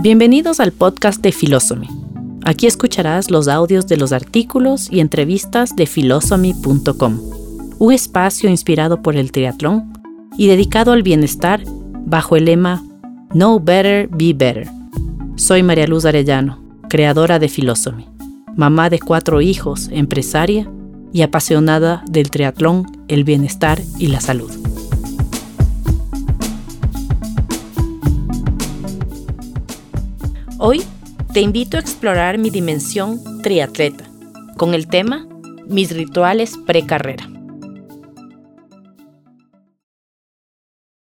Bienvenidos al podcast de Philosophy. Aquí escucharás los audios de los artículos y entrevistas de philosophy.com, un espacio inspirado por el triatlón y dedicado al bienestar bajo el lema Know Better, Be Better. Soy María Luz Arellano, creadora de Philosophy, mamá de cuatro hijos, empresaria y apasionada del triatlón, el bienestar y la salud. Hoy te invito a explorar mi dimensión triatleta con el tema Mis rituales precarrera.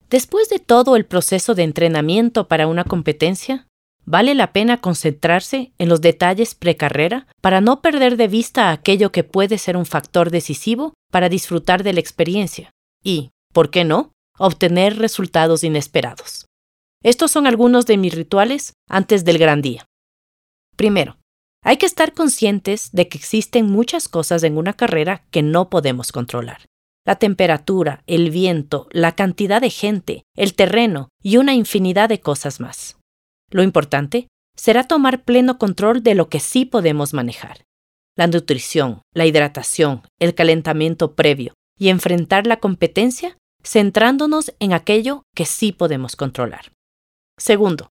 Después de todo el proceso de entrenamiento para una competencia, vale la pena concentrarse en los detalles precarrera para no perder de vista aquello que puede ser un factor decisivo para disfrutar de la experiencia y, ¿por qué no?, obtener resultados inesperados. Estos son algunos de mis rituales antes del gran día. Primero, hay que estar conscientes de que existen muchas cosas en una carrera que no podemos controlar. La temperatura, el viento, la cantidad de gente, el terreno y una infinidad de cosas más. Lo importante será tomar pleno control de lo que sí podemos manejar. La nutrición, la hidratación, el calentamiento previo y enfrentar la competencia centrándonos en aquello que sí podemos controlar. Segundo,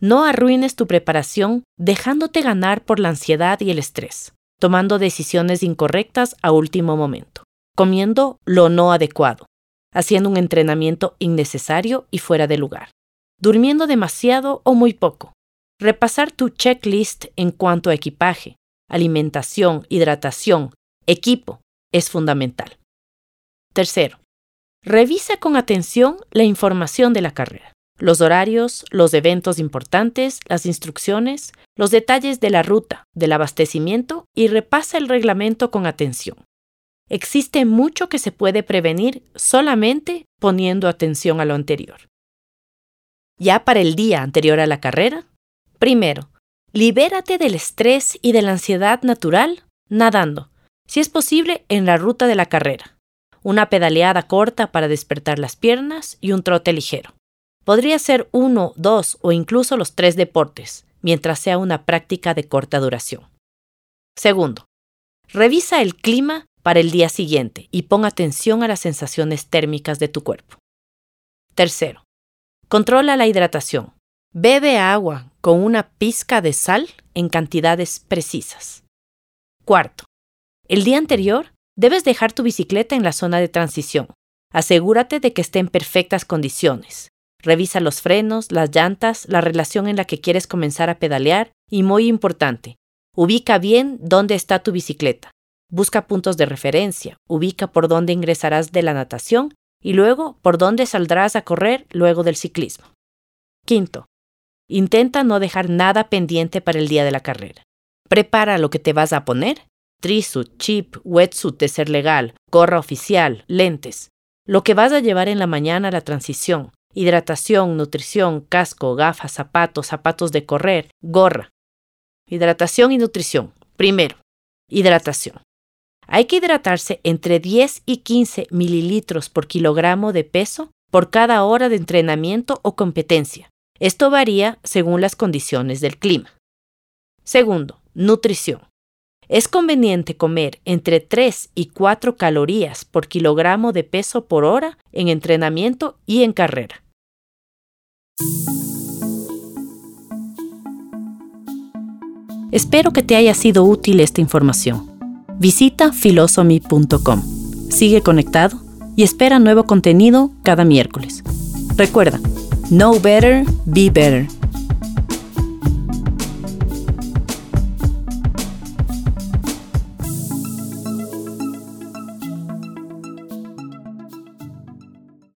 no arruines tu preparación dejándote ganar por la ansiedad y el estrés, tomando decisiones incorrectas a último momento, comiendo lo no adecuado, haciendo un entrenamiento innecesario y fuera de lugar, durmiendo demasiado o muy poco. Repasar tu checklist en cuanto a equipaje, alimentación, hidratación, equipo es fundamental. Tercero, revisa con atención la información de la carrera los horarios, los eventos importantes, las instrucciones, los detalles de la ruta, del abastecimiento y repasa el reglamento con atención. Existe mucho que se puede prevenir solamente poniendo atención a lo anterior. Ya para el día anterior a la carrera, primero, libérate del estrés y de la ansiedad natural nadando, si es posible en la ruta de la carrera, una pedaleada corta para despertar las piernas y un trote ligero. Podría ser uno, dos o incluso los tres deportes, mientras sea una práctica de corta duración. Segundo, revisa el clima para el día siguiente y pon atención a las sensaciones térmicas de tu cuerpo. Tercero, controla la hidratación. Bebe agua con una pizca de sal en cantidades precisas. Cuarto, el día anterior debes dejar tu bicicleta en la zona de transición. Asegúrate de que esté en perfectas condiciones. Revisa los frenos, las llantas, la relación en la que quieres comenzar a pedalear y, muy importante, ubica bien dónde está tu bicicleta. Busca puntos de referencia, ubica por dónde ingresarás de la natación y luego por dónde saldrás a correr luego del ciclismo. Quinto, intenta no dejar nada pendiente para el día de la carrera. Prepara lo que te vas a poner, trisuit, chip, wetsuit de ser legal, gorra oficial, lentes, lo que vas a llevar en la mañana a la transición, hidratación, nutrición, casco, gafas, zapatos, zapatos de correr, gorra. Hidratación y nutrición. Primero, hidratación. Hay que hidratarse entre 10 y 15 mililitros por kilogramo de peso por cada hora de entrenamiento o competencia. Esto varía según las condiciones del clima. Segundo, nutrición. Es conveniente comer entre 3 y 4 calorías por kilogramo de peso por hora en entrenamiento y en carrera. Espero que te haya sido útil esta información. Visita philosophy.com. Sigue conectado y espera nuevo contenido cada miércoles. Recuerda, know better, be better.